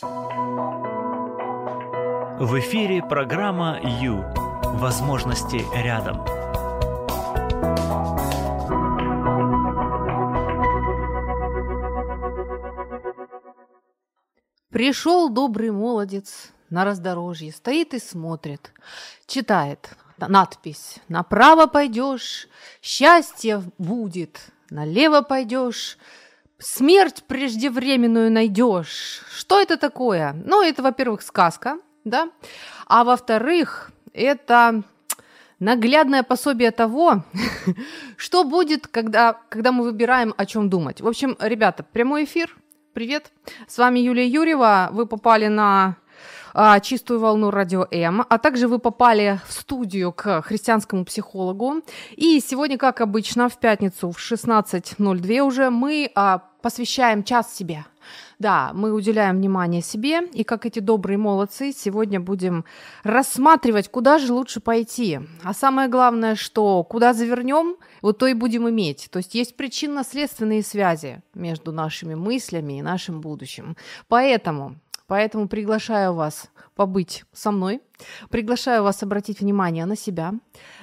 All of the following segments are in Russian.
В эфире программа «Ю». Возможности рядом. Пришел добрый молодец на раздорожье, стоит и смотрит, читает надпись «Направо пойдешь, счастье будет, налево пойдешь, смерть преждевременную найдешь». Что это такое? Ну, это, во-первых, сказка, да, а во-вторых, это наглядное пособие того, что будет, когда, когда мы выбираем, о чем думать. В общем, ребята, прямой эфир. Привет. С вами Юлия Юрьева. Вы попали на а, чистую волну радио М, а также вы попали в студию к христианскому психологу. И сегодня, как обычно, в пятницу в 16.02 уже мы а, посвящаем час себе. Да, мы уделяем внимание себе, и как эти добрые молодцы, сегодня будем рассматривать, куда же лучше пойти. А самое главное, что куда завернем, вот то и будем иметь. То есть есть причинно-следственные связи между нашими мыслями и нашим будущим. Поэтому Поэтому приглашаю вас побыть со мной, приглашаю вас обратить внимание на себя,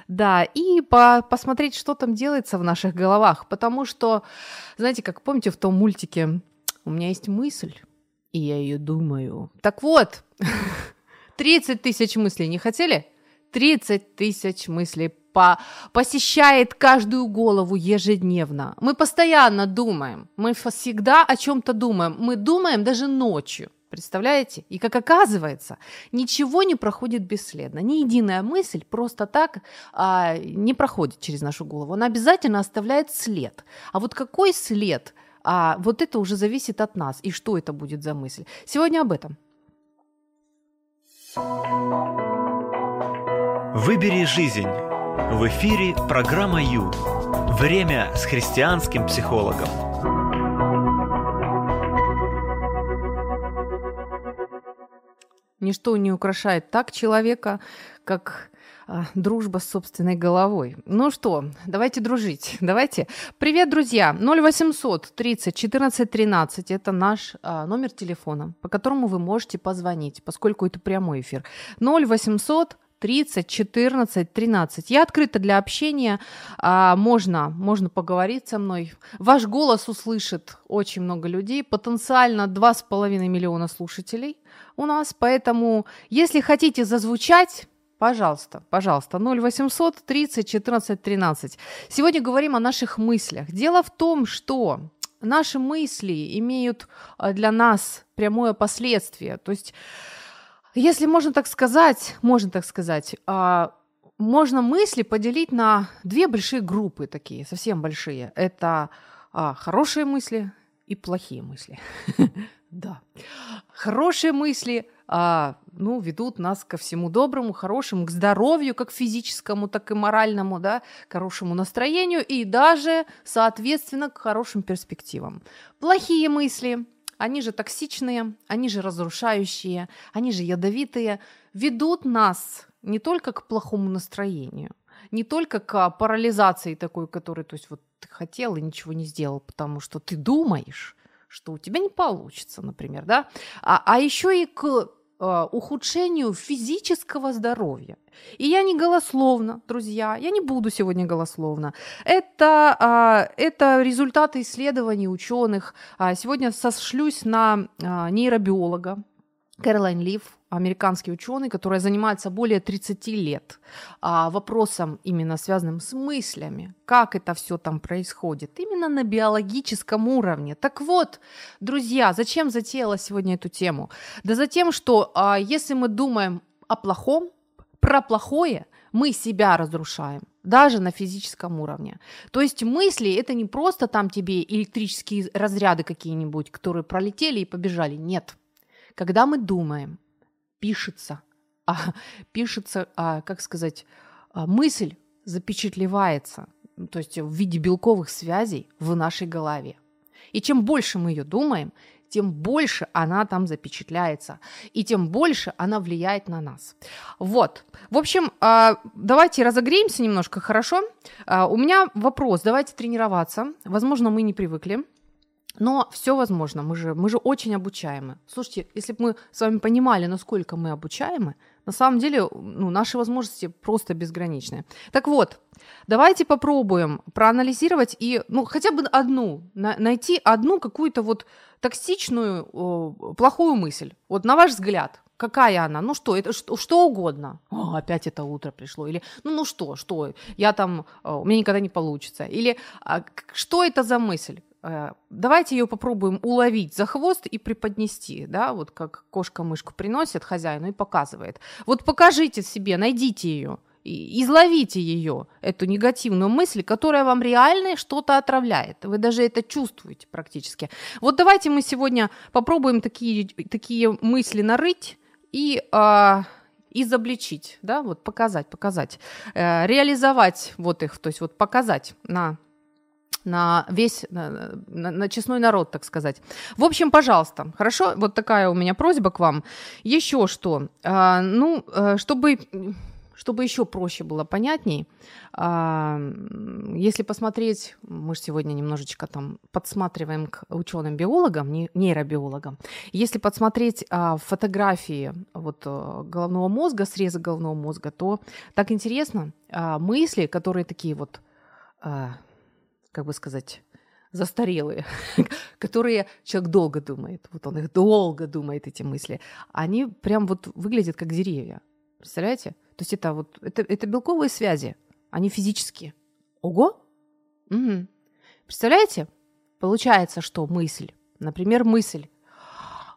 да, и по посмотреть, что там делается в наших головах, потому что, знаете, как помните в том мультике, у меня есть мысль, и я ее думаю. Так вот, 30 тысяч мыслей не хотели? 30 тысяч мыслей по, посещает каждую голову ежедневно. Мы постоянно думаем, мы всегда о чем-то думаем. Мы думаем даже ночью. Представляете? И как оказывается, ничего не проходит бесследно. Ни единая мысль просто так а, не проходит через нашу голову. Она обязательно оставляет след. А вот какой след? А вот это уже зависит от нас. И что это будет за мысль? Сегодня об этом. Выбери жизнь. В эфире программа Ю. Время с христианским психологом. Ничто не украшает так человека, как а, дружба с собственной головой. Ну что, давайте дружить. Давайте. Привет, друзья. 0800 30 14 13 это наш а, номер телефона, по которому вы можете позвонить, поскольку это прямой эфир. 0800 30, 14, 13. Я открыта для общения. А, можно, можно поговорить со мной. Ваш голос услышит очень много людей. Потенциально 2,5 миллиона слушателей у нас. Поэтому, если хотите зазвучать, Пожалуйста, пожалуйста, 0800 30 14 13. Сегодня говорим о наших мыслях. Дело в том, что наши мысли имеют а, для нас прямое последствие. То есть если можно так сказать, можно так сказать, а, можно мысли поделить на две большие группы такие, совсем большие. Это а, хорошие мысли и плохие мысли. Да. Хорошие мысли а, ну, ведут нас ко всему доброму, хорошему, к здоровью, как физическому, так и моральному, да, к хорошему настроению и даже, соответственно, к хорошим перспективам. Плохие мысли они же токсичные, они же разрушающие, они же ядовитые, ведут нас не только к плохому настроению, не только к парализации такой, которой, то есть вот ты хотел и ничего не сделал, потому что ты думаешь, что у тебя не получится, например, да, а, а еще и к Э, ухудшению физического здоровья. И я не голословно, друзья, я не буду сегодня голословно. Это, а, это результаты исследований ученых. А, сегодня сошлюсь на а, нейробиолога Кэролайн Лив, американский ученый, который занимается более 30 лет а, вопросом именно связанным с мыслями, как это все там происходит, именно на биологическом уровне. Так вот, друзья, зачем затеяла сегодня эту тему? Да за тем, что а, если мы думаем о плохом, про плохое, мы себя разрушаем даже на физическом уровне. То есть мысли это не просто там тебе электрические разряды какие-нибудь, которые пролетели и побежали. Нет. Когда мы думаем, пишется, а, пишется, а, как сказать, а, мысль запечатлевается, то есть в виде белковых связей в нашей голове. И чем больше мы ее думаем, тем больше она там запечатляется, и тем больше она влияет на нас. Вот. В общем, а, давайте разогреемся немножко, хорошо? А, у меня вопрос, давайте тренироваться. Возможно, мы не привыкли. Но все возможно, мы же, мы же очень обучаемы. Слушайте, если бы мы с вами понимали, насколько мы обучаемы, на самом деле ну, наши возможности просто безграничные. Так вот, давайте попробуем проанализировать и ну, хотя бы одну, на, найти одну какую-то вот токсичную, о, плохую мысль. Вот на ваш взгляд, какая она? Ну что, это что, что угодно. О, опять это утро пришло. Или ну, ну что, что, я там, у меня никогда не получится. Или а, что это за мысль? Э, давайте ее попробуем уловить за хвост и преподнести, да, вот как кошка мышку приносит хозяину и показывает. Вот покажите себе, найдите ее, изловите ее, эту негативную мысль, которая вам реально что-то отравляет. Вы даже это чувствуете практически. Вот давайте мы сегодня попробуем такие, такие мысли нарыть и э, изобличить, да, вот показать, показать, э, реализовать вот их, то есть вот показать на на весь, на, на, на честной народ, так сказать. В общем, пожалуйста, хорошо, вот такая у меня просьба к вам. Еще что, а, ну, э, чтобы чтобы еще проще было понятней, а, если посмотреть, мы же сегодня немножечко там подсматриваем к ученым-биологам, нейробиологам, если подсмотреть а, фотографии вот э, головного мозга, среза головного мозга, то так интересно, мысли, которые такие вот как бы сказать, застарелые, которые человек долго думает, вот он их долго думает, эти мысли, они прям вот выглядят как деревья. Представляете? То есть это вот, это, это белковые связи, они физические. Ого! Угу. Представляете? Получается, что мысль, например, мысль,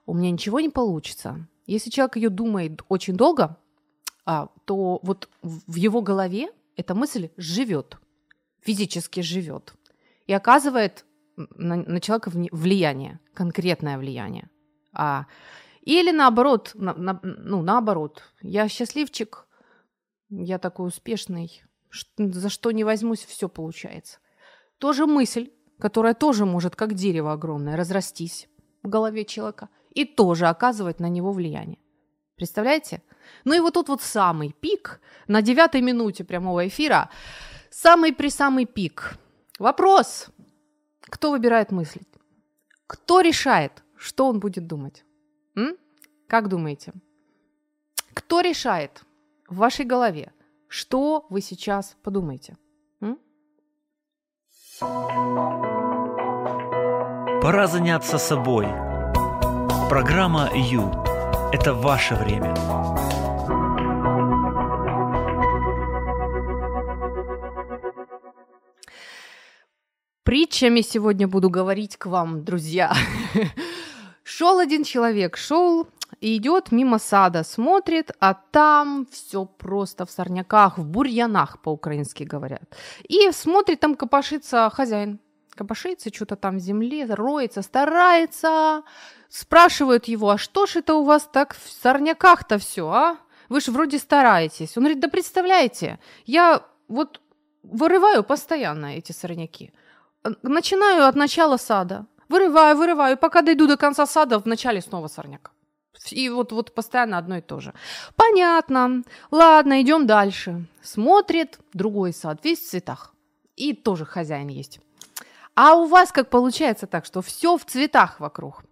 у меня ничего не получится. Если человек ее думает очень долго, а, то вот в его голове эта мысль живет, физически живет и оказывает на, на человека влияние, конкретное влияние. А, или наоборот, на, на, ну, наоборот, я счастливчик, я такой успешный, за что не возьмусь, все получается. Тоже мысль, которая тоже может, как дерево огромное, разрастись в голове человека и тоже оказывать на него влияние. Представляете? Ну и вот тут вот самый пик на девятой минуте прямого эфира, самый при самый пик – Вопрос. Кто выбирает мыслить? Кто решает, что он будет думать? М? Как думаете? Кто решает в вашей голове, что вы сейчас подумаете? М? Пора заняться собой. Программа Ю – это ваше время. Притчами сегодня буду говорить к вам, друзья. Шел один человек, шел и идет мимо сада, смотрит, а там все просто в сорняках, в бурьянах по-украински говорят. И смотрит, там копошится хозяин. Копошится, что-то там в земле, роется, старается. Спрашивают его, а что ж это у вас так в сорняках-то все, а? Вы же вроде стараетесь. Он говорит, да представляете, я вот вырываю постоянно эти сорняки. Начинаю от начала сада. Вырываю, вырываю, пока дойду до конца сада, в начале снова сорняк. И вот, вот постоянно одно и то же. Понятно. Ладно, идем дальше. Смотрит другой сад, весь в цветах. И тоже хозяин есть. А у вас как получается так, что все в цветах вокруг?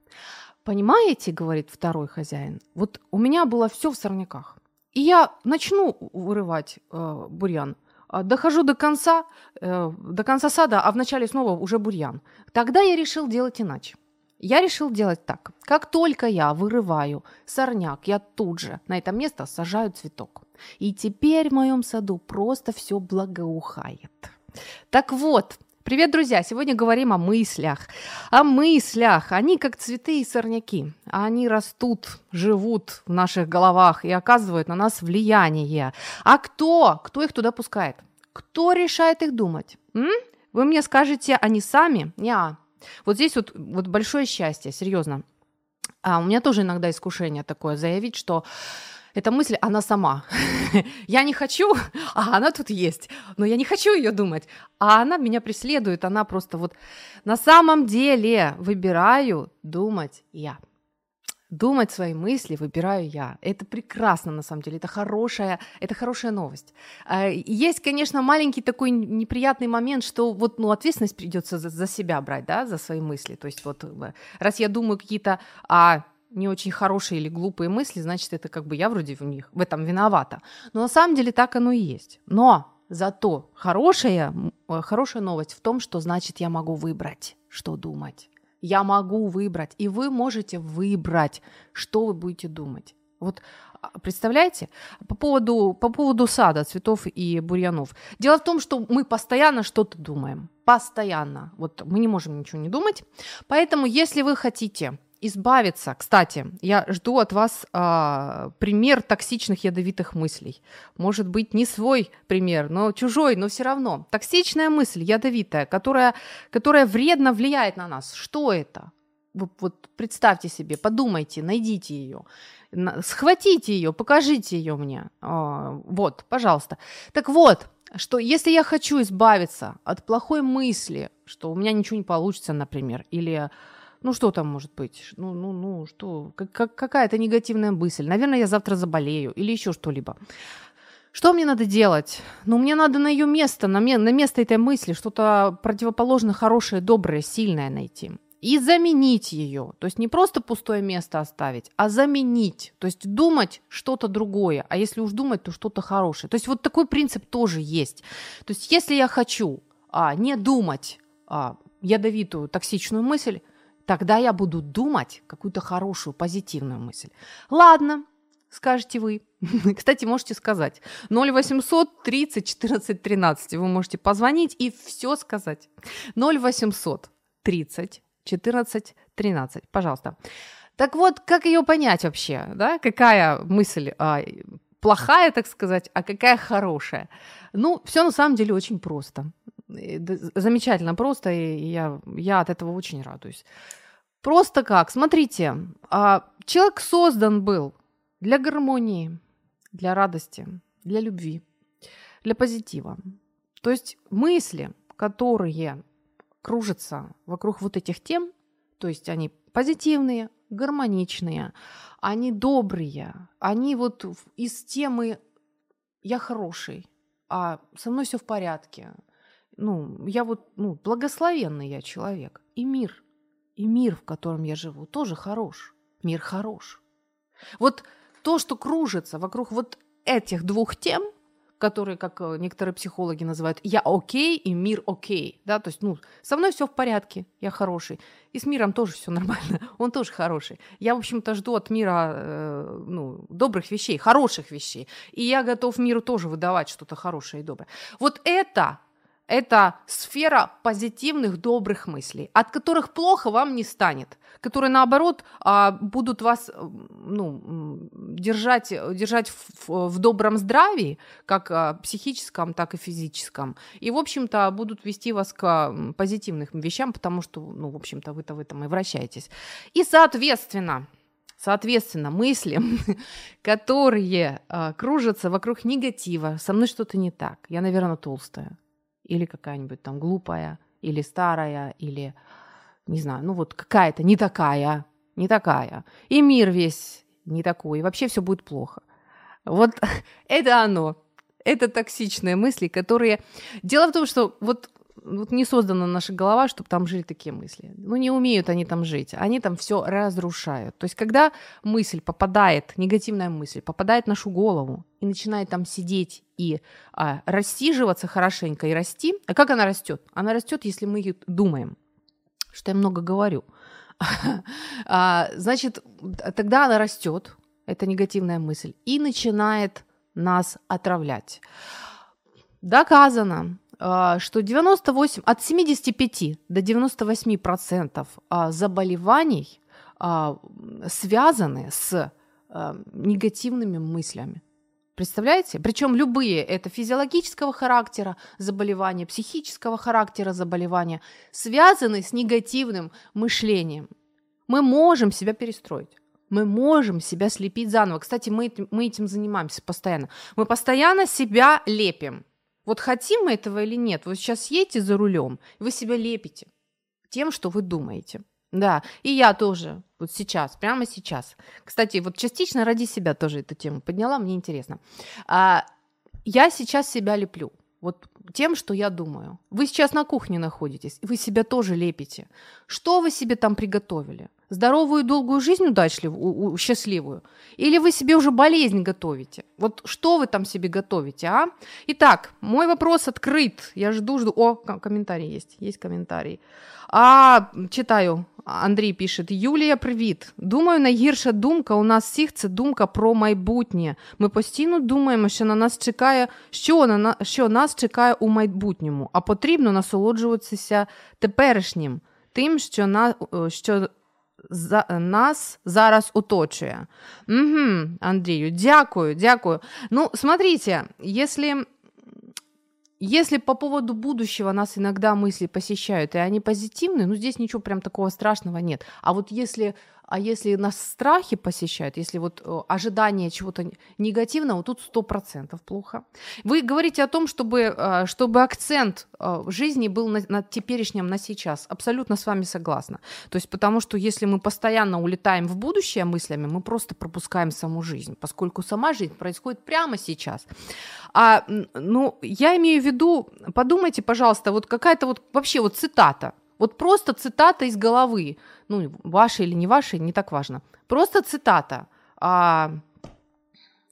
Понимаете, говорит второй хозяин, вот у меня было все в сорняках. И я начну вырывать э, бурьян, дохожу до конца, э, до конца сада, а вначале снова уже бурьян. Тогда я решил делать иначе. Я решил делать так. Как только я вырываю сорняк, я тут же на это место сажаю цветок. И теперь в моем саду просто все благоухает. Так вот, Привет, друзья! Сегодня говорим о мыслях. О мыслях. Они как цветы и сорняки. Они растут, живут в наших головах и оказывают на нас влияние. А кто? Кто их туда пускает? Кто решает их думать? М? Вы мне скажете, они сами? Не. Вот здесь вот, вот большое счастье, серьезно. А у меня тоже иногда искушение такое заявить, что эта мысль, она сама. я не хочу, а она тут есть. Но я не хочу ее думать. А она меня преследует, она просто вот на самом деле выбираю думать я. Думать свои мысли выбираю я. Это прекрасно, на самом деле. Это хорошая, это хорошая новость. А, есть, конечно, маленький такой неприятный момент, что вот, ну, ответственность придется за, за себя брать, да, за свои мысли. То есть вот э, раз я думаю какие-то а, не очень хорошие или глупые мысли, значит, это как бы я вроде в них, в этом виновата. Но на самом деле так оно и есть. Но зато хорошая, э, хорошая новость в том, что значит я могу выбрать, что думать я могу выбрать, и вы можете выбрать, что вы будете думать. Вот а, представляете? По поводу, по поводу сада, цветов и бурьянов. Дело в том, что мы постоянно что-то думаем. Постоянно. Вот мы не можем ничего не думать. Поэтому, если вы хотите избавиться. Кстати, я жду от вас а, пример токсичных ядовитых мыслей. Может быть, не свой пример, но чужой, но все равно. Токсичная мысль, ядовитая, которая, которая вредно влияет на нас. Что это? Вы, вот представьте себе, подумайте, найдите ее, схватите ее, покажите ее мне. А, вот, пожалуйста. Так вот, что если я хочу избавиться от плохой мысли, что у меня ничего не получится, например, или ну что там может быть? Ну, ну, ну, что? Как, как, какая-то негативная мысль. Наверное, я завтра заболею или еще что-либо. Что мне надо делать? Ну, мне надо на ее место, на, на место этой мысли что-то противоположно хорошее, доброе, сильное найти. И заменить ее. То есть не просто пустое место оставить, а заменить. То есть думать что-то другое. А если уж думать, то что-то хорошее. То есть вот такой принцип тоже есть. То есть если я хочу а, не думать а, ядовитую, токсичную мысль, Тогда я буду думать какую-то хорошую, позитивную мысль. Ладно, скажете вы. Кстати, можете сказать. 0800 30 14 13. Вы можете позвонить и все сказать. 0800 30 14 13. Пожалуйста. Так вот, как ее понять вообще? Да? Какая мысль а, плохая, так сказать, а какая хорошая? Ну, все на самом деле очень просто замечательно просто, и я, я от этого очень радуюсь. Просто как? Смотрите, а, человек создан был для гармонии, для радости, для любви, для позитива. То есть мысли, которые кружатся вокруг вот этих тем, то есть они позитивные, гармоничные, они добрые, они вот из темы «я хороший», а со мной все в порядке, ну, я вот, ну, благословенный я человек. И мир, и мир, в котором я живу, тоже хорош. Мир хорош. Вот то, что кружится вокруг вот этих двух тем, которые, как э, некоторые психологи называют, я окей и мир окей, да, то есть, ну, со мной все в порядке, я хороший, и с миром тоже все нормально, он тоже хороший. Я, в общем-то, жду от мира, э, ну, добрых вещей, хороших вещей, и я готов миру тоже выдавать что-то хорошее и доброе. Вот это это сфера позитивных, добрых мыслей, от которых плохо вам не станет, которые, наоборот, а, будут вас ну, держать, держать в, в добром здравии, как а, психическом, так и физическом. И, в общем-то, будут вести вас к позитивным вещам, потому что, ну, в общем-то, вы-то в этом и вращаетесь. И, соответственно, Соответственно, мысли, которые э, кружатся вокруг негатива, со мной что-то не так, я, наверное, толстая, или какая-нибудь там глупая, или старая, или, не знаю, ну вот какая-то не такая, не такая. И мир весь не такой, и вообще все будет плохо. Вот это оно. Это токсичные мысли, которые... Дело в том, что вот вот не создана наша голова, чтобы там жили такие мысли. Ну, не умеют они там жить. Они там все разрушают. То есть, когда мысль попадает, негативная мысль, попадает в нашу голову и начинает там сидеть и а, рассиживаться хорошенько и расти, а как она растет? Она растет, если мы думаем, что я много говорю. А, значит, тогда она растет, эта негативная мысль, и начинает нас отравлять. Доказано, что 98, от 75 до 98 процентов а, заболеваний а, связаны с негативными мыслями. Представляете? Причем любые это физиологического характера заболевания, психического характера заболевания связаны с негативным мышлением. Мы можем себя перестроить. Мы можем себя слепить заново. Кстати, мы, мы этим занимаемся постоянно. Мы постоянно себя лепим. Вот хотим мы этого или нет, вы сейчас едете за рулем, вы себя лепите тем, что вы думаете. Да, и я тоже, вот сейчас, прямо сейчас. Кстати, вот частично ради себя тоже эту тему подняла, мне интересно. А, я сейчас себя леплю. Вот тем, что я думаю. Вы сейчас на кухне находитесь, вы себя тоже лепите. Что вы себе там приготовили? Здоровую долгую жизнь удачливую, счастливую? Или вы себе уже болезнь готовите? Вот что вы там себе готовите, а? Итак, мой вопрос открыт. Я жду, жду. О, комментарий есть, есть комментарий. А, читаю. Андрій пише: Юлія, привіт. Думаю, найгірша думка у нас всіх це думка про майбутнє. Ми постійно думаємо, що на нас чекає, що на що нас чекає у майбутньому, а потрібно насолоджуватися теперішнім, тим, що на що. за, нас зараз оточує. Угу, Андрію, дякую, дякую. Ну, смотрите, если если по поводу будущего нас иногда мысли посещают, и они позитивные, ну здесь ничего прям такого страшного нет. А вот если а если нас страхи посещают, если вот э, ожидание чего-то негативного, тут сто процентов плохо. Вы говорите о том, чтобы, э, чтобы акцент э, в жизни был на, на теперешнем, на сейчас. Абсолютно с вами согласна. То есть потому что если мы постоянно улетаем в будущее мыслями, мы просто пропускаем саму жизнь, поскольку сама жизнь происходит прямо сейчас. А, ну, я имею в виду, подумайте, пожалуйста, вот какая-то вот вообще вот цитата, вот просто цитата из головы, ну, вашей или не вашей, не так важно. Просто цитата. А,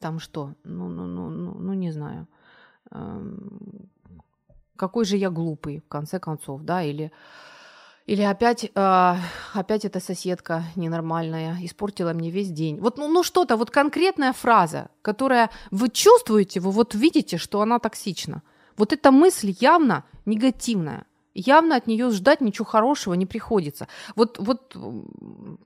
там что? Ну, ну, ну, ну, ну не знаю. Эм, какой же я глупый, в конце концов, да, или... Или опять, э, опять эта соседка ненормальная испортила мне весь день. Вот ну, ну что-то, вот конкретная фраза, которая вы чувствуете, вы вот видите, что она токсична. Вот эта мысль явно негативная явно от нее ждать ничего хорошего не приходится. Вот, вот,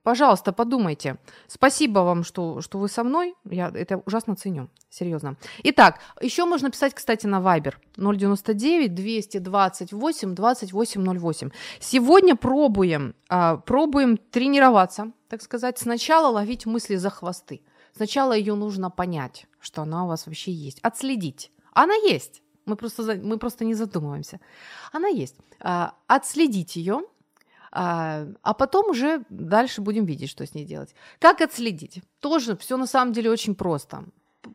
пожалуйста, подумайте. Спасибо вам, что, что вы со мной. Я это ужасно ценю. Серьезно. Итак, еще можно писать, кстати, на Viber 099 228 2808. Сегодня пробуем, а, пробуем тренироваться, так сказать, сначала ловить мысли за хвосты. Сначала ее нужно понять, что она у вас вообще есть, отследить. Она есть. Мы просто, мы просто не задумываемся. Она есть. А, отследить ее, а, а потом уже дальше будем видеть, что с ней делать. Как отследить? Тоже все на самом деле очень просто.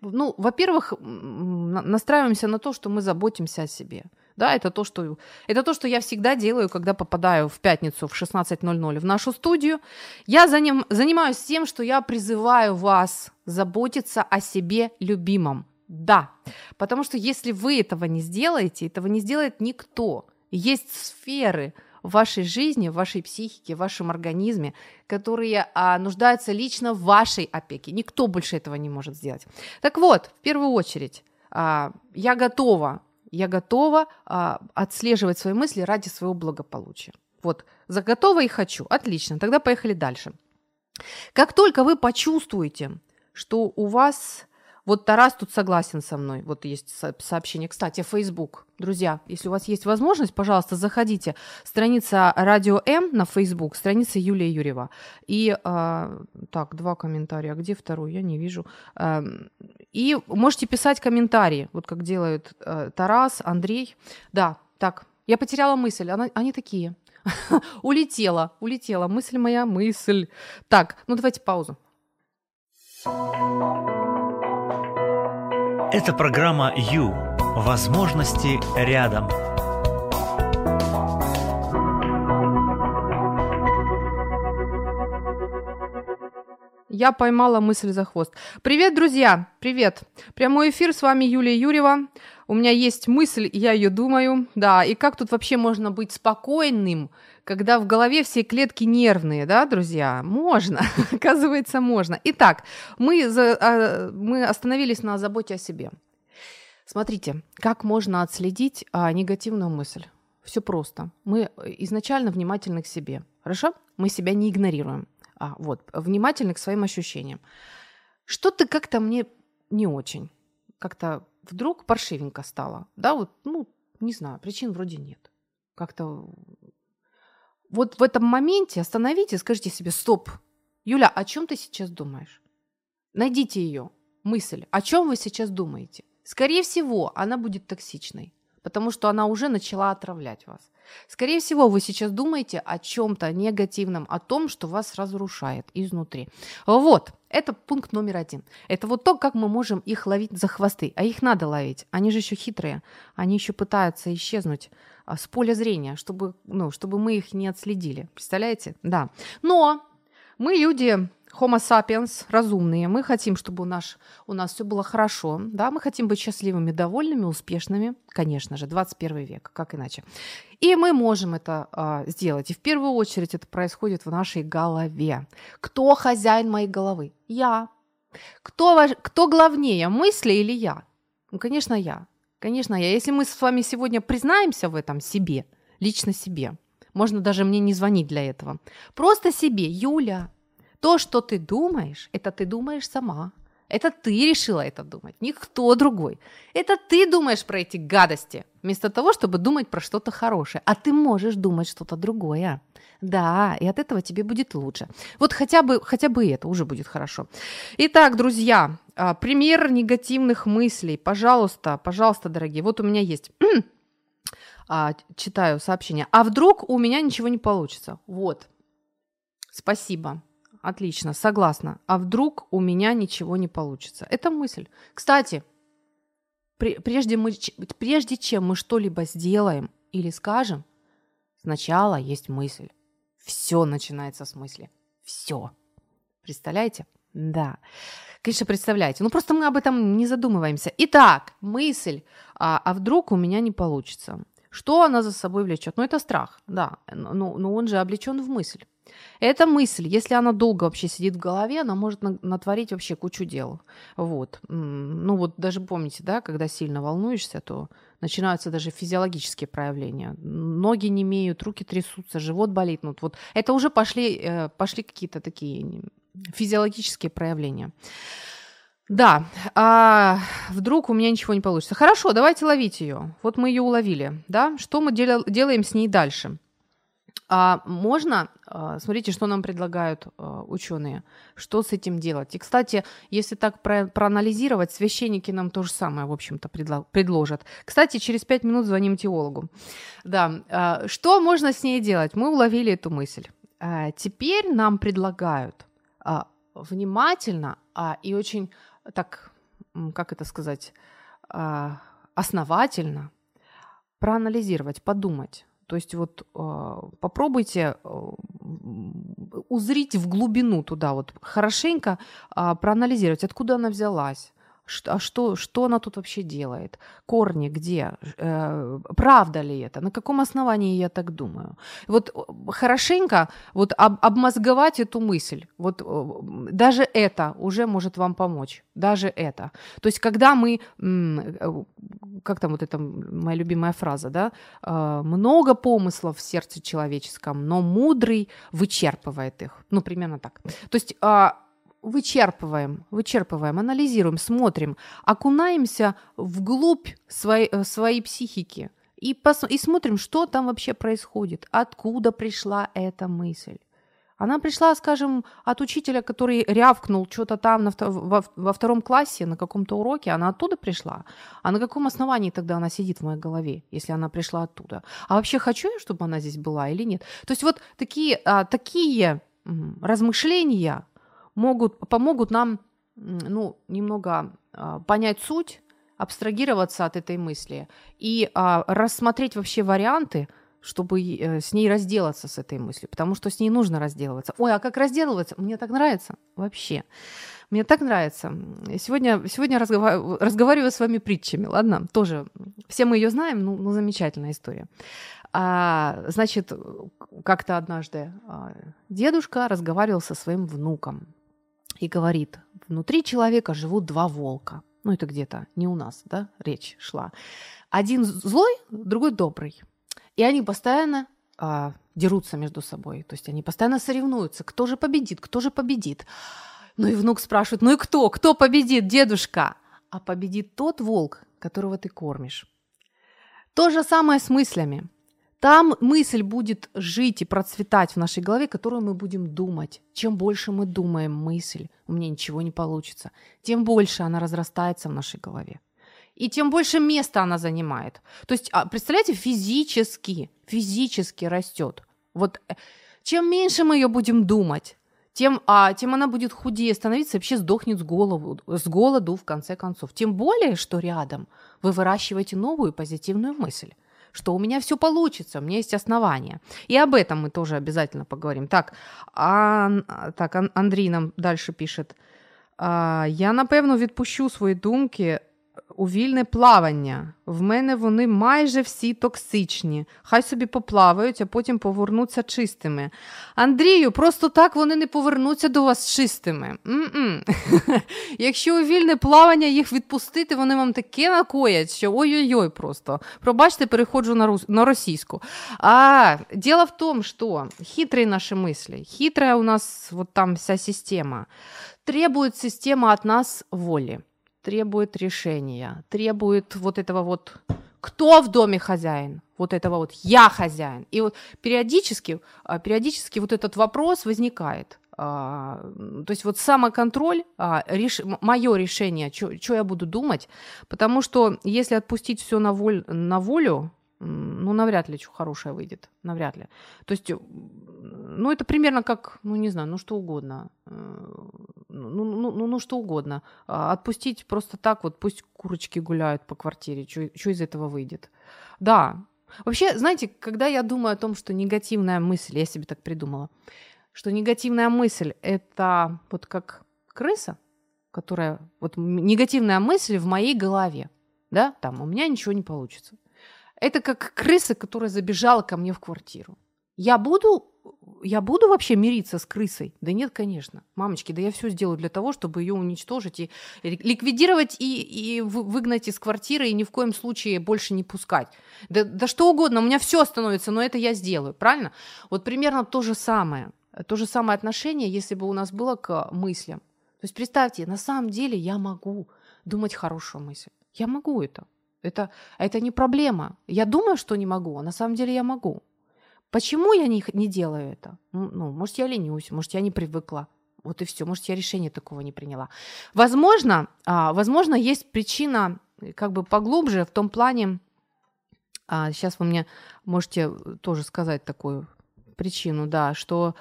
Ну, во-первых, настраиваемся на то, что мы заботимся о себе. Да, это то, что, это то, что я всегда делаю, когда попадаю в пятницу в 16.00 в нашу студию. Я заним, занимаюсь тем, что я призываю вас заботиться о себе любимом. Да, потому что если вы этого не сделаете, этого не сделает никто. Есть сферы в вашей жизни, в вашей психике, в вашем организме, которые а, нуждаются лично в вашей опеке. Никто больше этого не может сделать. Так вот, в первую очередь, а, я готова, я готова а, отслеживать свои мысли ради своего благополучия. Вот, заготова и хочу. Отлично, тогда поехали дальше. Как только вы почувствуете, что у вас вот Тарас тут согласен со мной. Вот есть сообщение. Кстати, Facebook. Друзья, если у вас есть возможность, пожалуйста, заходите. Страница Радио М на Facebook, страница Юлия Юрьева. И, э, так, два комментария. А где второй? Я не вижу. Э, и можете писать комментарии, вот как делают э, Тарас, Андрей. Да, так, я потеряла мысль. Она, они такие. улетела, улетела. Мысль моя, мысль. Так, ну давайте паузу. Это программа «Ю». Возможности рядом. Я поймала мысль за хвост. Привет, друзья! Привет! Прямой эфир, с вами Юлия Юрьева. У меня есть мысль, я ее думаю. Да, и как тут вообще можно быть спокойным, когда в голове все клетки нервные, да, друзья? Можно, оказывается, можно. Итак, мы, за, а, мы остановились на заботе о себе. Смотрите, как можно отследить а, негативную мысль? Все просто. Мы изначально внимательны к себе. Хорошо? Мы себя не игнорируем. А, вот, внимательны к своим ощущениям. Что-то как-то мне не очень. Как-то вдруг паршивенько стало. Да, вот, ну, не знаю, причин вроде нет. Как-то вот в этом моменте остановите, скажите себе, стоп, Юля, о чем ты сейчас думаешь? Найдите ее, мысль, о чем вы сейчас думаете. Скорее всего, она будет токсичной. Потому что она уже начала отравлять вас. Скорее всего, вы сейчас думаете о чем-то негативном, о том, что вас разрушает изнутри. Вот, это пункт номер один. Это вот то, как мы можем их ловить за хвосты. А их надо ловить. Они же еще хитрые. Они еще пытаются исчезнуть а, с поля зрения, чтобы, ну, чтобы мы их не отследили. Представляете? Да. Но мы люди Homo sapiens, разумные, мы хотим, чтобы у нас, у нас все было хорошо, да, мы хотим быть счастливыми, довольными, успешными, конечно же, 21 век, как иначе. И мы можем это а, сделать. И в первую очередь это происходит в нашей голове. Кто хозяин моей головы? Я. Кто, кто главнее, мысли или я? Ну, конечно, я. Конечно, я. Если мы с вами сегодня признаемся в этом себе, лично себе, можно даже мне не звонить для этого. Просто себе, Юля, то, что ты думаешь, это ты думаешь сама. Это ты решила это думать, никто другой. Это ты думаешь про эти гадости, вместо того, чтобы думать про что-то хорошее. А ты можешь думать что-то другое. Да, и от этого тебе будет лучше. Вот хотя бы, хотя бы это уже будет хорошо. Итак, друзья, а, пример негативных мыслей. Пожалуйста, пожалуйста, дорогие. Вот у меня есть а, читаю сообщение. А вдруг у меня ничего не получится? Вот. Спасибо. Отлично, согласна. А вдруг у меня ничего не получится? Это мысль. Кстати, прежде, мы, прежде чем мы что-либо сделаем или скажем, сначала есть мысль. Все начинается с мысли. Все. Представляете? Да. Конечно, представляете. Ну, просто мы об этом не задумываемся. Итак, мысль. А, а вдруг у меня не получится? Что она за собой влечет? Ну, это страх, да. Но, но он же облечен в мысль. Эта мысль, если она долго вообще сидит в голове, она может натворить вообще кучу дел. Вот. Ну вот даже помните, да, когда сильно волнуешься, то начинаются даже физиологические проявления. Ноги не имеют, руки трясутся, живот болит. Ну, вот это уже пошли, э, пошли какие-то такие физиологические проявления. Да, а вдруг у меня ничего не получится. Хорошо, давайте ловить ее. Вот мы ее уловили, да? Что мы дел- делаем с ней дальше? А можно, а, смотрите, что нам предлагают а, ученые, что с этим делать. И, кстати, если так про- проанализировать, священники нам то же самое, в общем-то, предло- предложат. Кстати, через пять минут звоним теологу. Да, а, что можно с ней делать? Мы уловили эту мысль. Теперь нам предлагают внимательно и очень так, как это сказать, основательно проанализировать, подумать, то есть вот э, попробуйте э, узрить в глубину туда, вот хорошенько э, проанализировать, откуда она взялась, а что, что она тут вообще делает? Корни где? Э, правда ли это? На каком основании я так думаю? Вот хорошенько вот об, обмозговать эту мысль. Вот даже это уже может вам помочь. Даже это. То есть когда мы, э, как там вот эта моя любимая фраза, да? Э, много помыслов в сердце человеческом, но мудрый вычерпывает их. Ну, примерно так. То есть а, вычерпываем, вычерпываем, анализируем, смотрим, окунаемся вглубь своей, э, своей психики и, пос, и смотрим, что там вообще происходит, откуда пришла эта мысль. Она пришла, скажем, от учителя, который рявкнул что-то там на, во, во втором классе на каком-то уроке, она оттуда пришла. А на каком основании тогда она сидит в моей голове, если она пришла оттуда? А вообще хочу я, чтобы она здесь была или нет? То есть вот такие, а, такие размышления, могут, помогут нам ну, немного а, понять суть, абстрагироваться от этой мысли и а, рассмотреть вообще варианты, чтобы э, с ней разделаться с этой мыслью, потому что с ней нужно разделываться. Ой, а как разделываться? Мне так нравится вообще. Мне так нравится. Сегодня, сегодня разговар... разговариваю с вами притчами, ладно? Тоже все мы ее знаем, ну, ну замечательная история. А, значит, как-то однажды а, дедушка разговаривал со своим внуком и говорит, внутри человека живут два волка. Ну, это где-то не у нас, да, речь шла. Один злой, другой добрый. И они постоянно а, дерутся между собой. То есть они постоянно соревнуются, кто же победит, кто же победит. Ну и внук спрашивает, ну и кто, кто победит, дедушка? А победит тот волк, которого ты кормишь. То же самое с мыслями. Там мысль будет жить и процветать в нашей голове, которую мы будем думать. Чем больше мы думаем мысль, у меня ничего не получится, тем больше она разрастается в нашей голове. и тем больше места она занимает. То есть, а, представляете, физически, физически растет. Вот э, чем меньше мы ее будем думать, тем, а, тем она будет худее становиться, вообще сдохнет с, голову, с голоду в конце концов. Тем более, что рядом вы выращиваете новую позитивную мысль что у меня все получится, у меня есть основания. И об этом мы тоже обязательно поговорим. Так, а, так Андрій нам дальше пишет. А, Я напевно відпущу свої думки у вільне плавання. В мене вони майже всі токсичні. Хай собі поплавають, а потім повернуться чистими. Андрію, просто так вони не повернуться до вас чистими. Якщо у вільне плавання їх відпустити, вони вам таке накоять, що ой-ой-ой просто. Пробачте, переходжу на, рус... на російську. А, дело в том, что хитрые наши мысли, хитрая у нас вот там вся система. Требует система от нас воли требует решения, требует вот этого вот кто в доме хозяин? Вот этого вот я хозяин. И вот периодически, а, периодически вот этот вопрос возникает. А, то есть вот самоконтроль, а, мое решение, что я буду думать, потому что если отпустить все на, воль... на волю, ну, навряд ли что хорошее выйдет, навряд ли. То есть, ну, это примерно как, ну, не знаю, ну, что угодно, э, ну, ну, ну, ну что угодно. Отпустить просто так, вот пусть курочки гуляют по квартире, что из этого выйдет. Да, вообще, знаете, когда я думаю о том, что негативная мысль, я себе так придумала, что негативная мысль – это вот как крыса, которая, вот негативная мысль в моей голове, да, там, у меня ничего не получится. Это как крыса, которая забежала ко мне в квартиру. Я буду, я буду вообще мириться с крысой? Да нет, конечно. Мамочки, да я все сделаю для того, чтобы ее уничтожить и ликвидировать и, и выгнать из квартиры и ни в коем случае больше не пускать. Да, да что угодно, у меня все остановится, но это я сделаю, правильно? Вот примерно то же самое. То же самое отношение, если бы у нас было к мыслям. То есть представьте, на самом деле я могу думать хорошую мысль. Я могу это. Это, это не проблема. Я думаю, что не могу, а на самом деле я могу. Почему я не, не делаю это? Ну, может, я ленюсь, может, я не привыкла. Вот и все. Может, я решение такого не приняла. Возможно, а, возможно, есть причина как бы поглубже в том плане, а, сейчас вы мне можете тоже сказать такую причину, да, что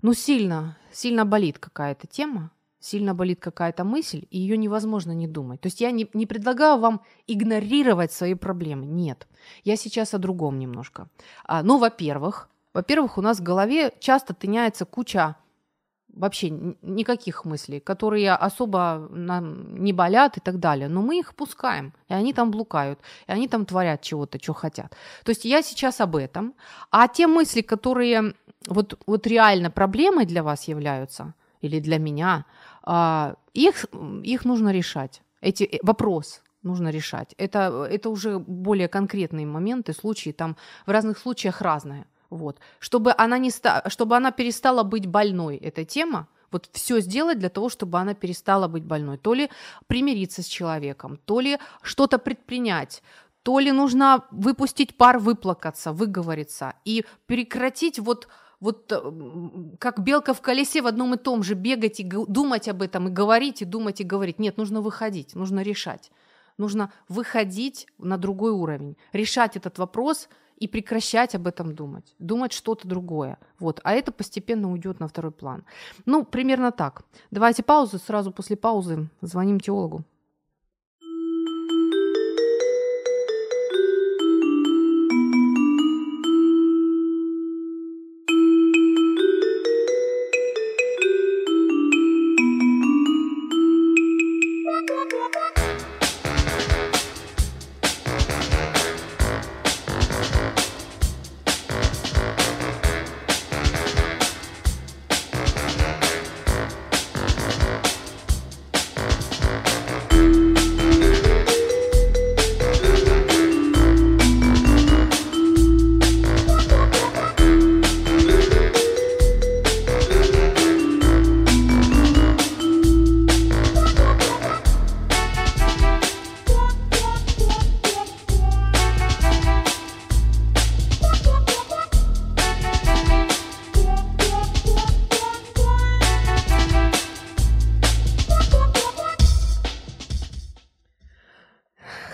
ну сильно, сильно болит какая-то тема, сильно болит какая-то мысль, и ее невозможно не думать. То есть я не, не предлагаю вам игнорировать свои проблемы. Нет. Я сейчас о другом немножко. А, ну, во-первых, во-первых, у нас в голове часто тыняется куча вообще никаких мыслей, которые особо нам не болят и так далее. Но мы их пускаем, и они там блукают, и они там творят чего-то, что хотят. То есть я сейчас об этом. А те мысли, которые вот, вот реально проблемой для вас являются, или для меня, их, их нужно решать. Эти, э, вопрос нужно решать. Это, это уже более конкретные моменты, случаи, там в разных случаях разное. Вот. Чтобы, она не ста- чтобы она перестала быть больной, эта тема, вот все сделать для того, чтобы она перестала быть больной. То ли примириться с человеком, то ли что-то предпринять, то ли нужно выпустить пар, выплакаться, выговориться и прекратить вот вот э, как белка в колесе в одном и том же бегать и думать об этом, и говорить, и думать, и говорить. Нет, нужно выходить, нужно решать. Нужно выходить на другой уровень, решать этот вопрос и прекращать об этом думать, думать что-то другое. Вот. А это постепенно уйдет на второй план. Ну, примерно так. Давайте паузу, сразу после паузы звоним теологу.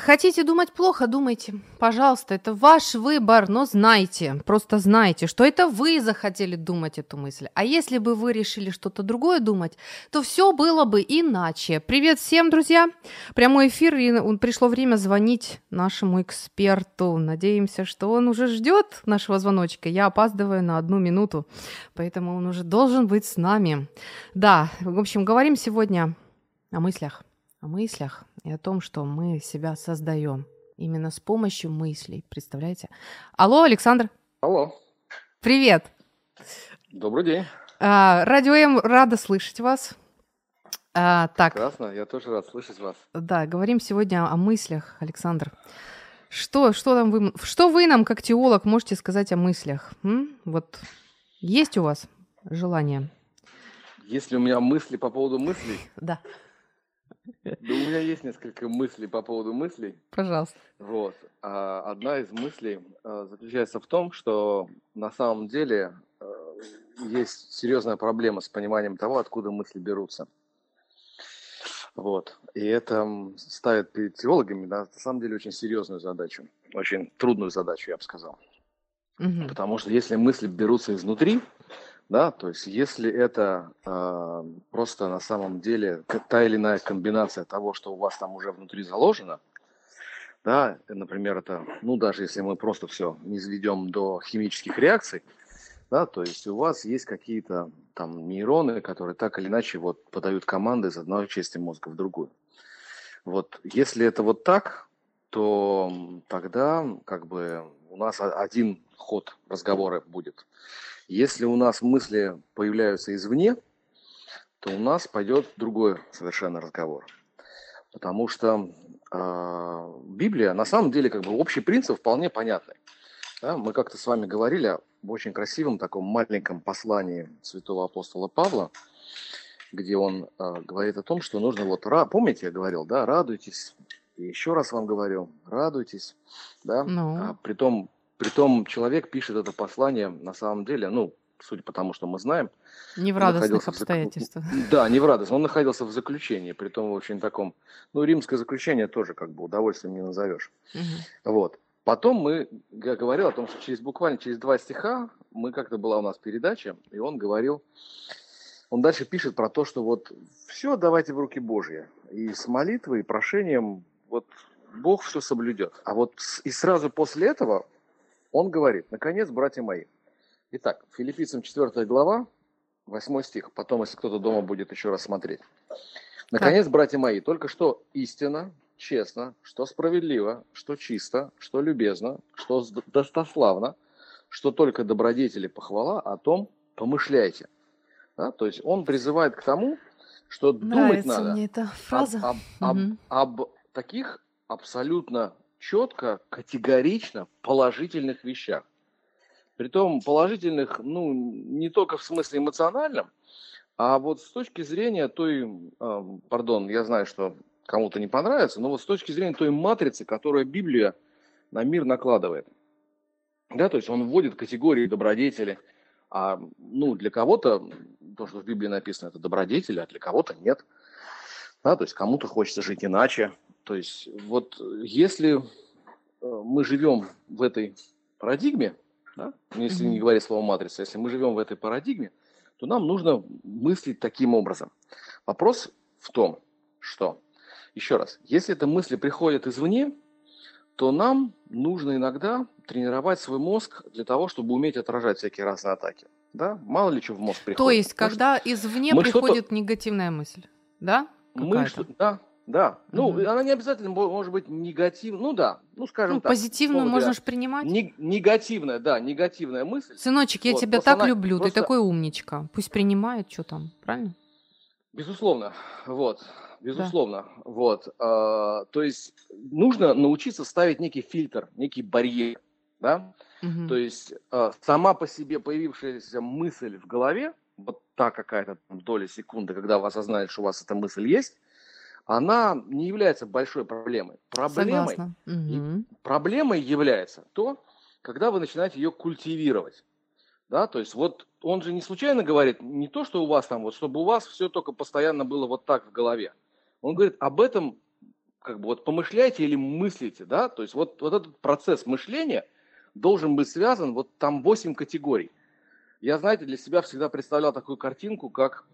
Хотите думать плохо, думайте. Пожалуйста, это ваш выбор, но знайте, просто знайте, что это вы захотели думать эту мысль. А если бы вы решили что-то другое думать, то все было бы иначе. Привет всем, друзья! Прямой эфир, и пришло время звонить нашему эксперту. Надеемся, что он уже ждет нашего звоночка. Я опаздываю на одну минуту, поэтому он уже должен быть с нами. Да, в общем, говорим сегодня о мыслях о мыслях и о том, что мы себя создаем именно с помощью мыслей. Представляете? Алло, Александр. Алло. Привет. Добрый день. А, Радио М рада слышать вас. А, так. Прекрасно, я тоже рад слышать вас. Да, говорим сегодня о мыслях, Александр. Что, что, там вы, что вы нам, как теолог, можете сказать о мыслях? М? Вот есть у вас желание? Есть ли у меня мысли по поводу мыслей? Да. Да у меня есть несколько мыслей по поводу мыслей. Пожалуйста. Вот. А одна из мыслей а, заключается в том, что на самом деле а, есть серьезная проблема с пониманием того, откуда мысли берутся. Вот. И это ставит перед теологами да, на самом деле очень серьезную задачу, очень трудную задачу, я бы сказал. Угу. Потому что если мысли берутся изнутри, да, то есть если это э, просто на самом деле та или иная комбинация того, что у вас там уже внутри заложено, да, например, это, ну, даже если мы просто все не сведем до химических реакций, да, то есть у вас есть какие-то там нейроны, которые так или иначе вот подают команды из одной части мозга в другую. Вот если это вот так, то тогда как бы у нас один ход разговора будет. Если у нас мысли появляются извне, то у нас пойдет другой совершенно разговор. Потому что э, Библия, на самом деле, как бы общий принцип вполне понятный. Да? Мы как-то с вами говорили об очень красивом таком маленьком послании святого апостола Павла, где он э, говорит о том, что нужно вот, помните, я говорил, да, радуйтесь, и еще раз вам говорю, радуйтесь, да, ну. а, притом Притом человек пишет это послание на самом деле, ну, судя по тому, что мы знаем. Не в радостных обстоятельствах. В... Да, не в радостных. Он находился в заключении, при том в очень таком... Ну, римское заключение тоже как бы удовольствием не назовешь. Угу. Вот. Потом мы, я говорил о том, что через буквально через два стиха, мы как-то была у нас передача, и он говорил, он дальше пишет про то, что вот все давайте в руки Божьи. И с молитвой, и прошением вот Бог все соблюдет. А вот и сразу после этого он говорит, наконец, братья мои. Итак, филиппийцам 4 глава, 8 стих. Потом, если кто-то дома будет еще раз смотреть. Наконец, так. братья мои, только что истина, честно, что справедливо, что чисто, что любезно, что достославно, что только добродетели похвала, о том помышляйте. Да? То есть он призывает к тому, что Нравится думать надо мне эта фраза. Об, об, угу. об, об таких абсолютно четко, категорично положительных вещах. Притом положительных, ну, не только в смысле эмоциональном, а вот с точки зрения той, э, пардон, я знаю, что кому-то не понравится, но вот с точки зрения той матрицы, которую Библия на мир накладывает. Да, то есть он вводит категории добродетели, а ну, для кого-то то, что в Библии написано, это добродетели, а для кого-то нет. Да, то есть кому-то хочется жить иначе, то есть вот если э, мы живем в этой парадигме, да, ну, если не говорить слово матрица, если мы живем в этой парадигме, то нам нужно мыслить таким образом. Вопрос в том, что, еще раз, если эта мысли приходят извне, то нам нужно иногда тренировать свой мозг для того, чтобы уметь отражать всякие разные атаки. Да? Мало ли что в мозг приходит. То есть, когда извне приходит негативная мысль, да? Мы что, да, да. Ну, угу. она не обязательно может быть негативная. Ну да, ну скажем ну, так. Позитивную можно же принимать. Не, негативная, да, негативная мысль. Сыночек, я вот, тебя так она, люблю, просто... ты такой умничка. Пусть принимает, что там, правильно? Безусловно, вот, безусловно, да. вот. Э, то есть нужно научиться ставить некий фильтр, некий барьер, да. Угу. То есть э, сама по себе появившаяся мысль в голове, вот та какая-то доля секунды, когда вы осознаете, что у вас эта мысль есть, она не является большой проблемой. Проблемой, угу. проблемой является то, когда вы начинаете ее культивировать. Да, то есть вот он же не случайно говорит не то, что у вас там, вот, чтобы у вас все только постоянно было вот так в голове. Он говорит об этом как бы вот помышляете или мыслите, да, то есть вот, вот этот процесс мышления должен быть связан, вот там 8 категорий. Я, знаете, для себя всегда представлял такую картинку, как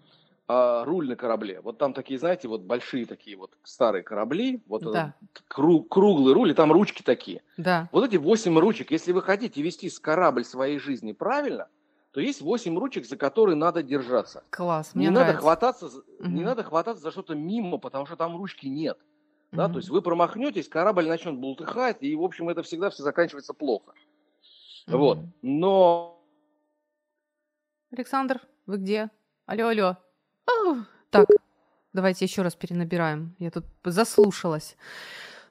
а, руль на корабле. Вот там такие, знаете, вот большие такие вот старые корабли, вот да. круг, круглый руль, и там ручки такие. Да. Вот эти восемь ручек, если вы хотите вести с корабль своей жизни правильно, то есть восемь ручек, за которые надо держаться. Класс, мне не нравится. надо хвататься, угу. не надо хвататься за что-то мимо, потому что там ручки нет. Угу. Да, то есть вы промахнетесь, корабль начнет бултыхать, и, в общем, это всегда все заканчивается плохо. Угу. Вот. Но... Александр, вы где? Алло, алло. Так, давайте еще раз перенабираем. Я тут заслушалась.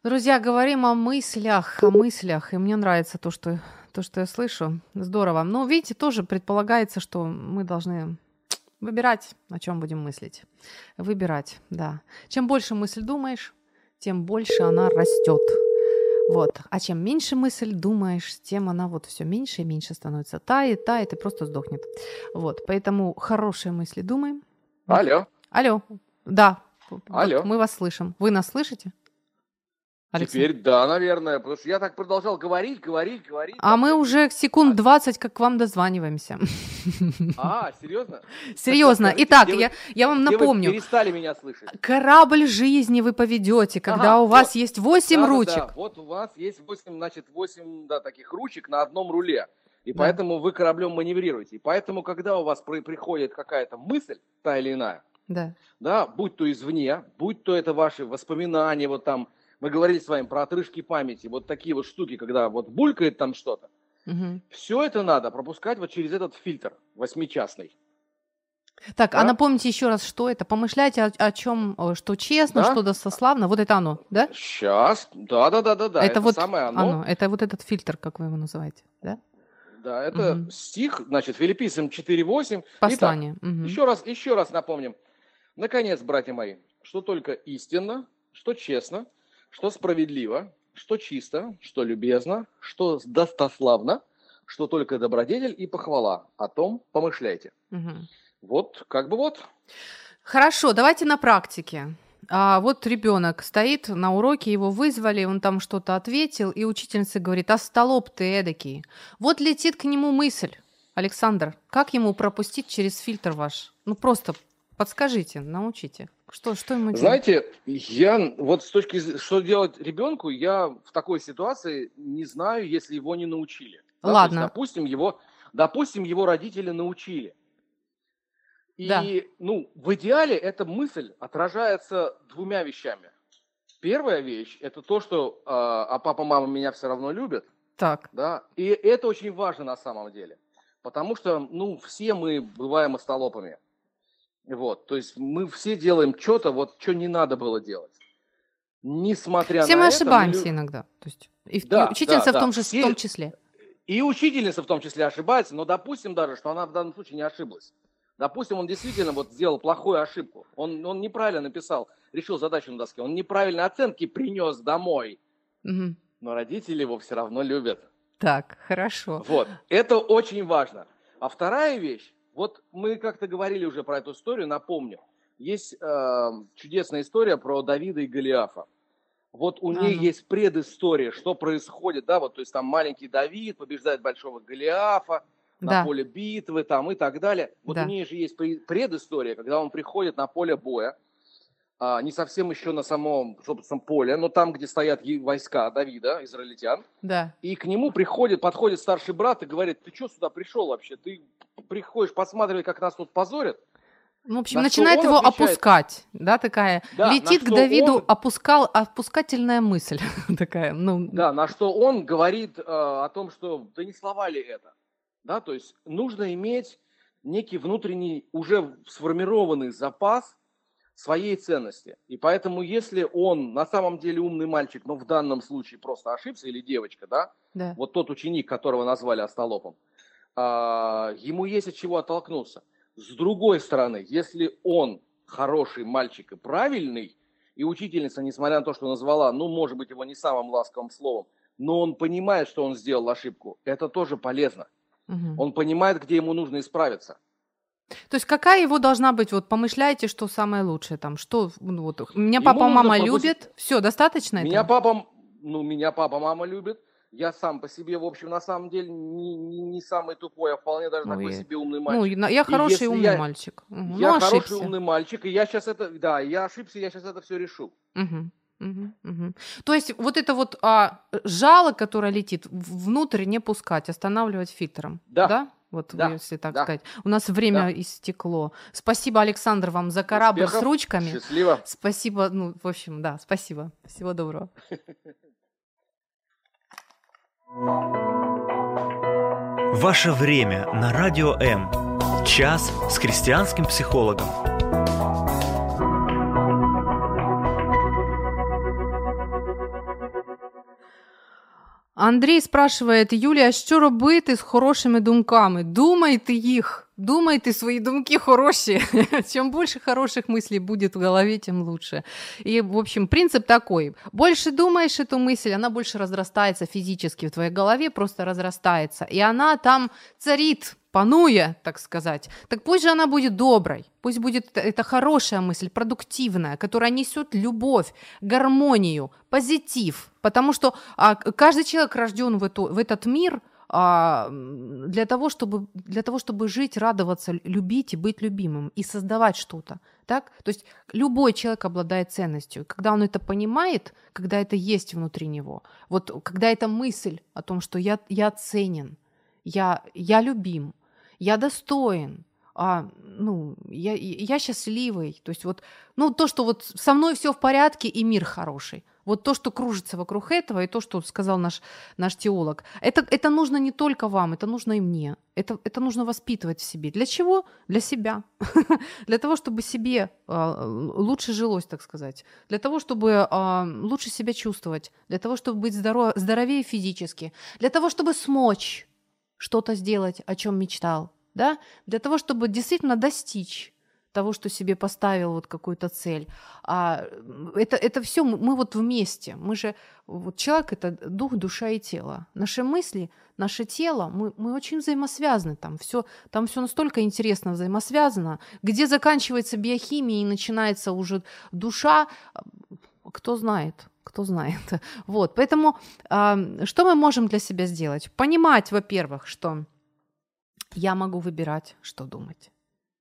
Друзья, говорим о мыслях, о мыслях, и мне нравится то, что, то, что я слышу. Здорово. Но, видите, тоже предполагается, что мы должны выбирать, о чем будем мыслить. Выбирать, да. Чем больше мысль думаешь, тем больше она растет. Вот. А чем меньше мысль думаешь, тем она вот все меньше и меньше становится. Тает, тает и просто сдохнет. Вот. Поэтому хорошие мысли думаем, Алло. Алло. Да. Алло. Вот мы вас слышим. Вы нас слышите? Александр? Теперь да, наверное, потому что я так продолжал говорить, говорить, говорить. А мы уже секунд 20 как к вам дозваниваемся. А, серьезно? Серьезно. Итак, я, я вам напомню. Вы перестали меня слышать. Корабль жизни вы поведете, когда ага, у вас вот, есть 8 да, ручек. Да, вот у вас есть 8, значит, 8 да, таких ручек на одном руле. И да. поэтому вы кораблем маневрируете. И поэтому, когда у вас при, приходит какая-то мысль, та или иная, да. Да, будь то извне, будь то это ваши воспоминания, вот там, мы говорили с вами про отрыжки памяти, вот такие вот штуки, когда вот булькает там что-то. Угу. Все это надо пропускать вот через этот фильтр восьмичастный. Так, а да? а напомните еще раз, что это? Помышляйте о, о чем, что честно, да? что достославно. Вот это оно, да? Сейчас, да, да, да, да, да. Это, это вот самое оно. оно. Это вот этот фильтр, как вы его называете, да? Да, это угу. стих, значит, Филиппийцам 4.8. Послание. Итак, угу. еще, раз, еще раз напомним. Наконец, братья мои, что только истинно, что честно, что справедливо, что чисто, что любезно, что достославно, что только добродетель и похвала. О том помышляйте. Угу. Вот, как бы вот. Хорошо, давайте на практике. А вот ребенок стоит на уроке, его вызвали, он там что-то ответил, и учительница говорит, а столоп ты эдакий. Вот летит к нему мысль. Александр, как ему пропустить через фильтр ваш? Ну просто подскажите, научите. Что, что ему делать? Знаете, я вот с точки зрения, что делать ребенку, я в такой ситуации не знаю, если его не научили. Да? Ладно. Есть, допустим, его, допустим, его родители научили. И, да. ну, в идеале эта мысль отражается двумя вещами. Первая вещь – это то, что э, а папа, мама меня все равно любят. Так. Да, и это очень важно на самом деле. Потому что, ну, все мы бываем остолопами. Вот, то есть мы все делаем что-то, вот что не надо было делать. Несмотря все на мы это... ошибаемся мы... иногда. То есть и, да, и учительница да, в, том же, все... в том числе. И учительница в том числе ошибается, но допустим даже, что она в данном случае не ошиблась. Допустим, он действительно вот сделал плохую ошибку. Он, он неправильно написал, решил задачу на доске. Он неправильные оценки принес домой. Угу. Но родители его все равно любят. Так, хорошо. Вот, это очень важно. А вторая вещь, вот мы как-то говорили уже про эту историю, напомню. Есть э, чудесная история про Давида и Голиафа. Вот у ага. нее есть предыстория, что происходит, да, вот, то есть там маленький Давид побеждает большого Голиафа, да. на поле битвы там и так далее. Вот да. у нее же есть предыстория, когда он приходит на поле боя, а, не совсем еще на самом, собственном поле, но там, где стоят войска Давида, израильтян. Да. И к нему приходит, подходит старший брат и говорит, ты что сюда пришел вообще? Ты приходишь посматривать, как нас тут позорят? Ну, в общем, на начинает его отвечает, опускать, да, такая. Да, Летит к Давиду он, опускал, опускательная мысль такая. Ну. Да, на что он говорит э, о том, что да не слова ли это? Да, то есть нужно иметь некий внутренний, уже сформированный запас своей ценности. И поэтому, если он на самом деле умный мальчик, но в данном случае просто ошибся, или девочка, да, да. вот тот ученик, которого назвали остолопом, а, ему есть от чего оттолкнуться. С другой стороны, если он хороший мальчик и правильный, и учительница, несмотря на то, что назвала, ну, может быть, его не самым ласковым словом, но он понимает, что он сделал ошибку, это тоже полезно. Угу. Он понимает, где ему нужно исправиться. То есть какая его должна быть? Вот помышляете, что самое лучшее там, что ну, вот меня папа, мама любит, все достаточно. Меня этого? папа, ну меня папа, мама любит. Я сам по себе, в общем, на самом деле не, не, не самый тупой, а вполне даже Ой. такой себе умный ну, мальчик. Ну, я хороший умный я, мальчик. Угу. Я ну, хороший умный мальчик, и я сейчас это, да, я ошибся, я сейчас это все решу. Угу. Угу, угу. То есть вот это вот а, жало, которое летит, внутрь не пускать, останавливать фильтром. Да. да? Вот да. если так да. сказать. У нас время да. истекло. Спасибо, Александр, вам за корабль Успехов. с ручками. Счастливо. Спасибо. Ну, в общем, да, спасибо. Всего доброго. Ваше время на радио М. Час с христианским психологом. Андрій спрашиває, Юлія, що робити з хорошими думками? Думайте їх, думайте свої думки хороші. Чем больше хороших мыслей будет в голове, тем лучше. И, в общем, принцип такой. Больше думаешь эту мысль, она больше разрастается физически в твоей голове, просто разрастается. И она там царит, пануя, так сказать, так пусть же она будет доброй, пусть будет это хорошая мысль, продуктивная, которая несет любовь, гармонию, позитив, потому что а, каждый человек рожден в, эту, в этот мир а, для, того, чтобы, для того, чтобы жить, радоваться, любить и быть любимым, и создавать что-то. Так? То есть любой человек обладает ценностью. Когда он это понимает, когда это есть внутри него, вот когда эта мысль о том, что я, я ценен, я, я любим, я достоин, а, ну, я, я счастливый. То есть вот, ну, то, что вот со мной все в порядке и мир хороший. Вот то, что кружится вокруг этого, и то, что сказал наш, наш теолог, это, это нужно не только вам, это нужно и мне. Это, это нужно воспитывать в себе. Для чего? Для себя. Для того, чтобы себе э, лучше жилось, так сказать. Для того, чтобы э, лучше себя чувствовать. Для того, чтобы быть здоров, здоровее физически. Для того, чтобы смочь что-то сделать, о чем мечтал, да, для того, чтобы действительно достичь того, что себе поставил вот какую-то цель. А это, это все мы вот вместе. Мы же, вот человек это дух, душа и тело. Наши мысли, наше тело, мы, мы очень взаимосвязаны. Там все, там все настолько интересно взаимосвязано. Где заканчивается биохимия и начинается уже душа, кто знает кто знает. Вот, поэтому э, что мы можем для себя сделать? Понимать, во-первых, что я могу выбирать, что думать.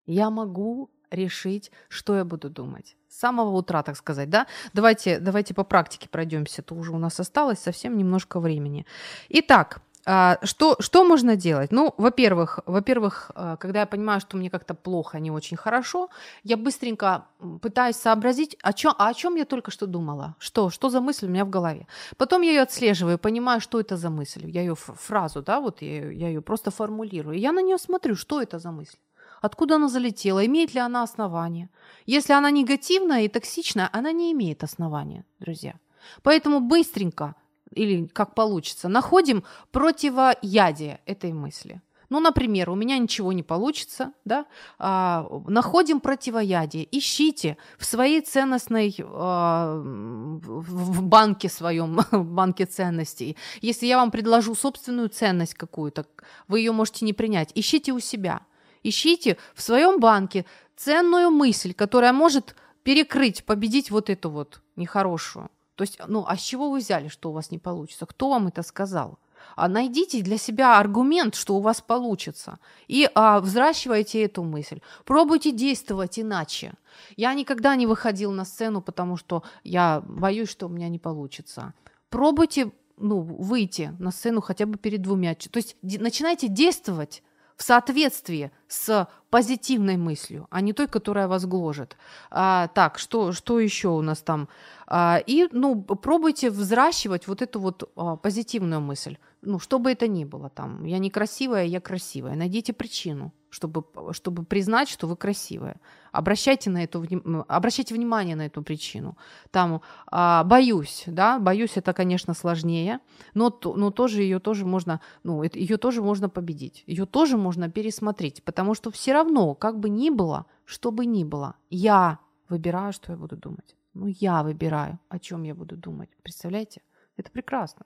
Я могу решить, что я буду думать. С самого утра, так сказать, да? Давайте, давайте по практике пройдемся, то уже у нас осталось совсем немножко времени. Итак, а, что, что можно делать? Ну, во-первых, во-первых, а, когда я понимаю, что мне как-то плохо, не очень хорошо, я быстренько пытаюсь сообразить, о чем, о чем я только что думала, что, что за мысль у меня в голове. Потом я ее отслеживаю, понимаю, что это за мысль. Я ее фразу, да, вот я, я ее просто формулирую. Я на нее смотрю, что это за мысль. Откуда она залетела? Имеет ли она основание? Если она негативная и токсичная, она не имеет основания, друзья. Поэтому быстренько или как получится, находим противоядие этой мысли. Ну, например, у меня ничего не получится, да, а, находим противоядие, ищите в своей ценностной, а, в банке своем, в банке ценностей. Если я вам предложу собственную ценность какую-то, вы ее можете не принять, ищите у себя, ищите в своем банке ценную мысль, которая может перекрыть, победить вот эту вот нехорошую. То есть, ну, а с чего вы взяли, что у вас не получится? Кто вам это сказал? А найдите для себя аргумент, что у вас получится, и а, взращивайте эту мысль. Пробуйте действовать иначе. Я никогда не выходил на сцену, потому что я боюсь, что у меня не получится. Пробуйте ну, выйти на сцену хотя бы перед двумя. То есть начинайте действовать в соответствии с позитивной мыслью, а не той, которая вас гложет. А, так, что, что еще у нас там? А, и ну, пробуйте взращивать вот эту вот а, позитивную мысль. Ну, что бы это ни было там. Я некрасивая, я красивая. Найдите причину, чтобы, чтобы признать, что вы красивая. Обращайте, на эту, обращайте внимание на эту причину. Там а, боюсь, да, боюсь, это, конечно, сложнее, но, но тоже ее тоже можно, ну, ее тоже можно победить. Ее тоже можно пересмотреть, потому что все равно, как бы ни было, что бы ни было, я выбираю, что я буду думать. Ну, я выбираю, о чем я буду думать. Представляете? Это прекрасно.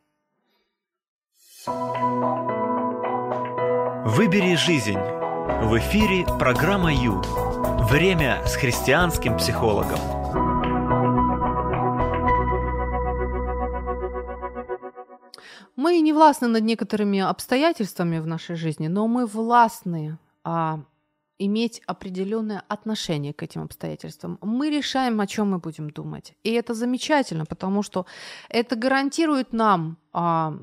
Выбери жизнь В эфире программа «Ю». Время с христианским психологом. Мы не властны над некоторыми обстоятельствами в нашей жизни, но мы властны а, иметь определенное отношение к этим обстоятельствам. Мы решаем, о чем мы будем думать. И это замечательно, потому что это гарантирует нам а,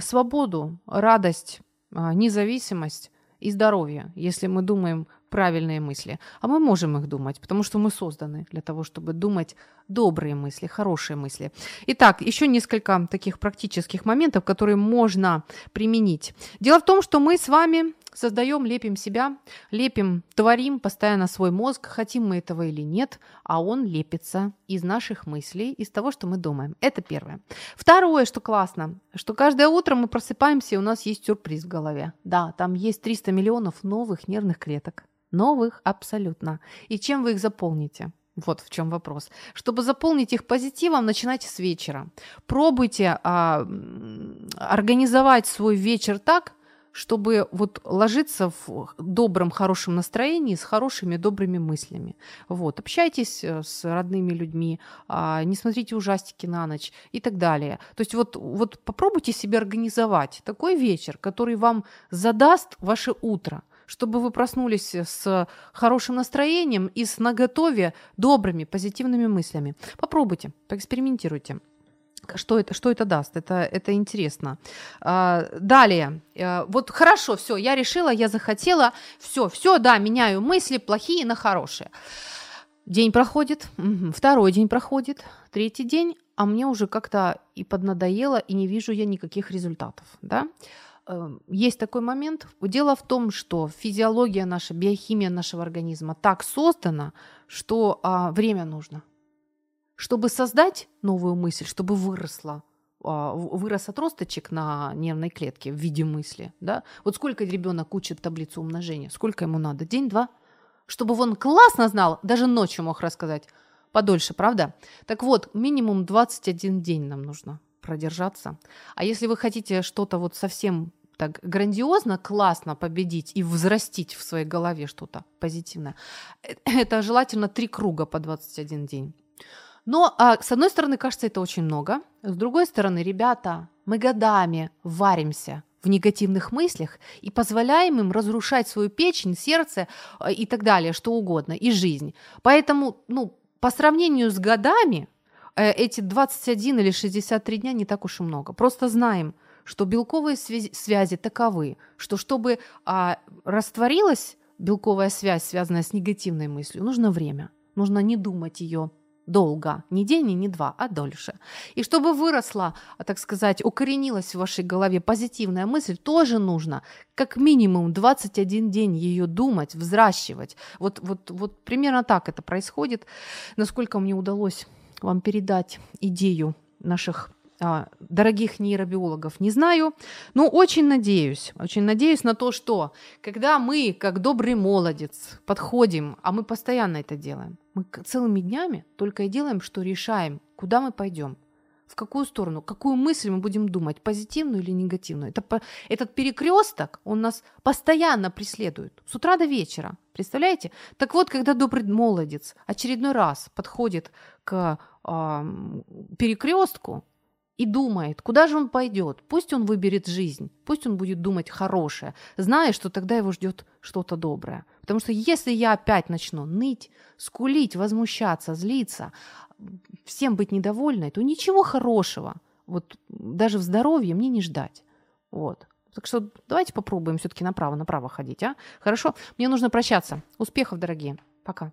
свободу, радость, а, независимость и здоровье, если мы думаем правильные мысли. А мы можем их думать, потому что мы созданы для того, чтобы думать добрые мысли, хорошие мысли. Итак, еще несколько таких практических моментов, которые можно применить. Дело в том, что мы с вами создаем, лепим себя, лепим, творим постоянно свой мозг, хотим мы этого или нет, а он лепится из наших мыслей, из того, что мы думаем. Это первое. Второе, что классно, что каждое утро мы просыпаемся, и у нас есть сюрприз в голове. Да, там есть 300 миллионов новых нервных клеток. Новых абсолютно. И чем вы их заполните? Вот в чем вопрос. Чтобы заполнить их позитивом, начинайте с вечера. Пробуйте а, организовать свой вечер так, чтобы вот ложиться в добром, хорошем настроении с хорошими, добрыми мыслями. Вот. Общайтесь э, с родными людьми, а, не смотрите ужастики на ночь и так далее. То есть вот, вот попробуйте себе организовать такой вечер, который вам задаст ваше утро чтобы вы проснулись с хорошим настроением и с наготове добрыми, позитивными мыслями. Попробуйте, поэкспериментируйте что это, что это даст? Это, это интересно. А, далее. А, вот хорошо, все, я решила, я захотела, все, все, да, меняю мысли плохие на хорошие. День проходит, второй день проходит, третий день, а мне уже как-то и поднадоело, и не вижу я никаких результатов, да? Эм, есть такой момент. Дело в том, что физиология наша, биохимия нашего организма так создана, что а, время нужно чтобы создать новую мысль, чтобы выросла а, вырос отросточек на нервной клетке в виде мысли, да? Вот сколько ребенок учит таблицу умножения, сколько ему надо? День-два? Чтобы он классно знал, даже ночью мог рассказать. Подольше, правда? Так вот, минимум 21 день нам нужно продержаться. А если вы хотите что-то вот совсем так грандиозно, классно победить и взрастить в своей голове что-то позитивное, э, это желательно три круга по 21 день. Но, а, с одной стороны, кажется, это очень много. С другой стороны, ребята, мы годами варимся в негативных мыслях и позволяем им разрушать свою печень, сердце а, и так далее, что угодно, и жизнь. Поэтому, ну, по сравнению с годами, э, эти 21 или 63 дня не так уж и много. Просто знаем, что белковые связи, связи таковы, что чтобы а, растворилась белковая связь, связанная с негативной мыслью, нужно время. Нужно не думать ее долго, не день и не два, а дольше. И чтобы выросла, так сказать, укоренилась в вашей голове позитивная мысль, тоже нужно как минимум 21 день ее думать, взращивать. Вот, вот, вот примерно так это происходит. Насколько мне удалось вам передать идею наших дорогих нейробиологов не знаю, но очень надеюсь, очень надеюсь на то, что когда мы, как добрый молодец, подходим, а мы постоянно это делаем, мы целыми днями только и делаем, что решаем, куда мы пойдем, в какую сторону, какую мысль мы будем думать, позитивную или негативную. Это, этот перекресток, он нас постоянно преследует, с утра до вечера. Представляете? Так вот, когда добрый молодец очередной раз подходит к перекрестку, и думает, куда же он пойдет. Пусть он выберет жизнь, пусть он будет думать хорошее, зная, что тогда его ждет что-то доброе. Потому что если я опять начну ныть, скулить, возмущаться, злиться, всем быть недовольной, то ничего хорошего, вот даже в здоровье мне не ждать. Вот. Так что давайте попробуем все-таки направо-направо ходить, а? Хорошо? Мне нужно прощаться. Успехов, дорогие. Пока.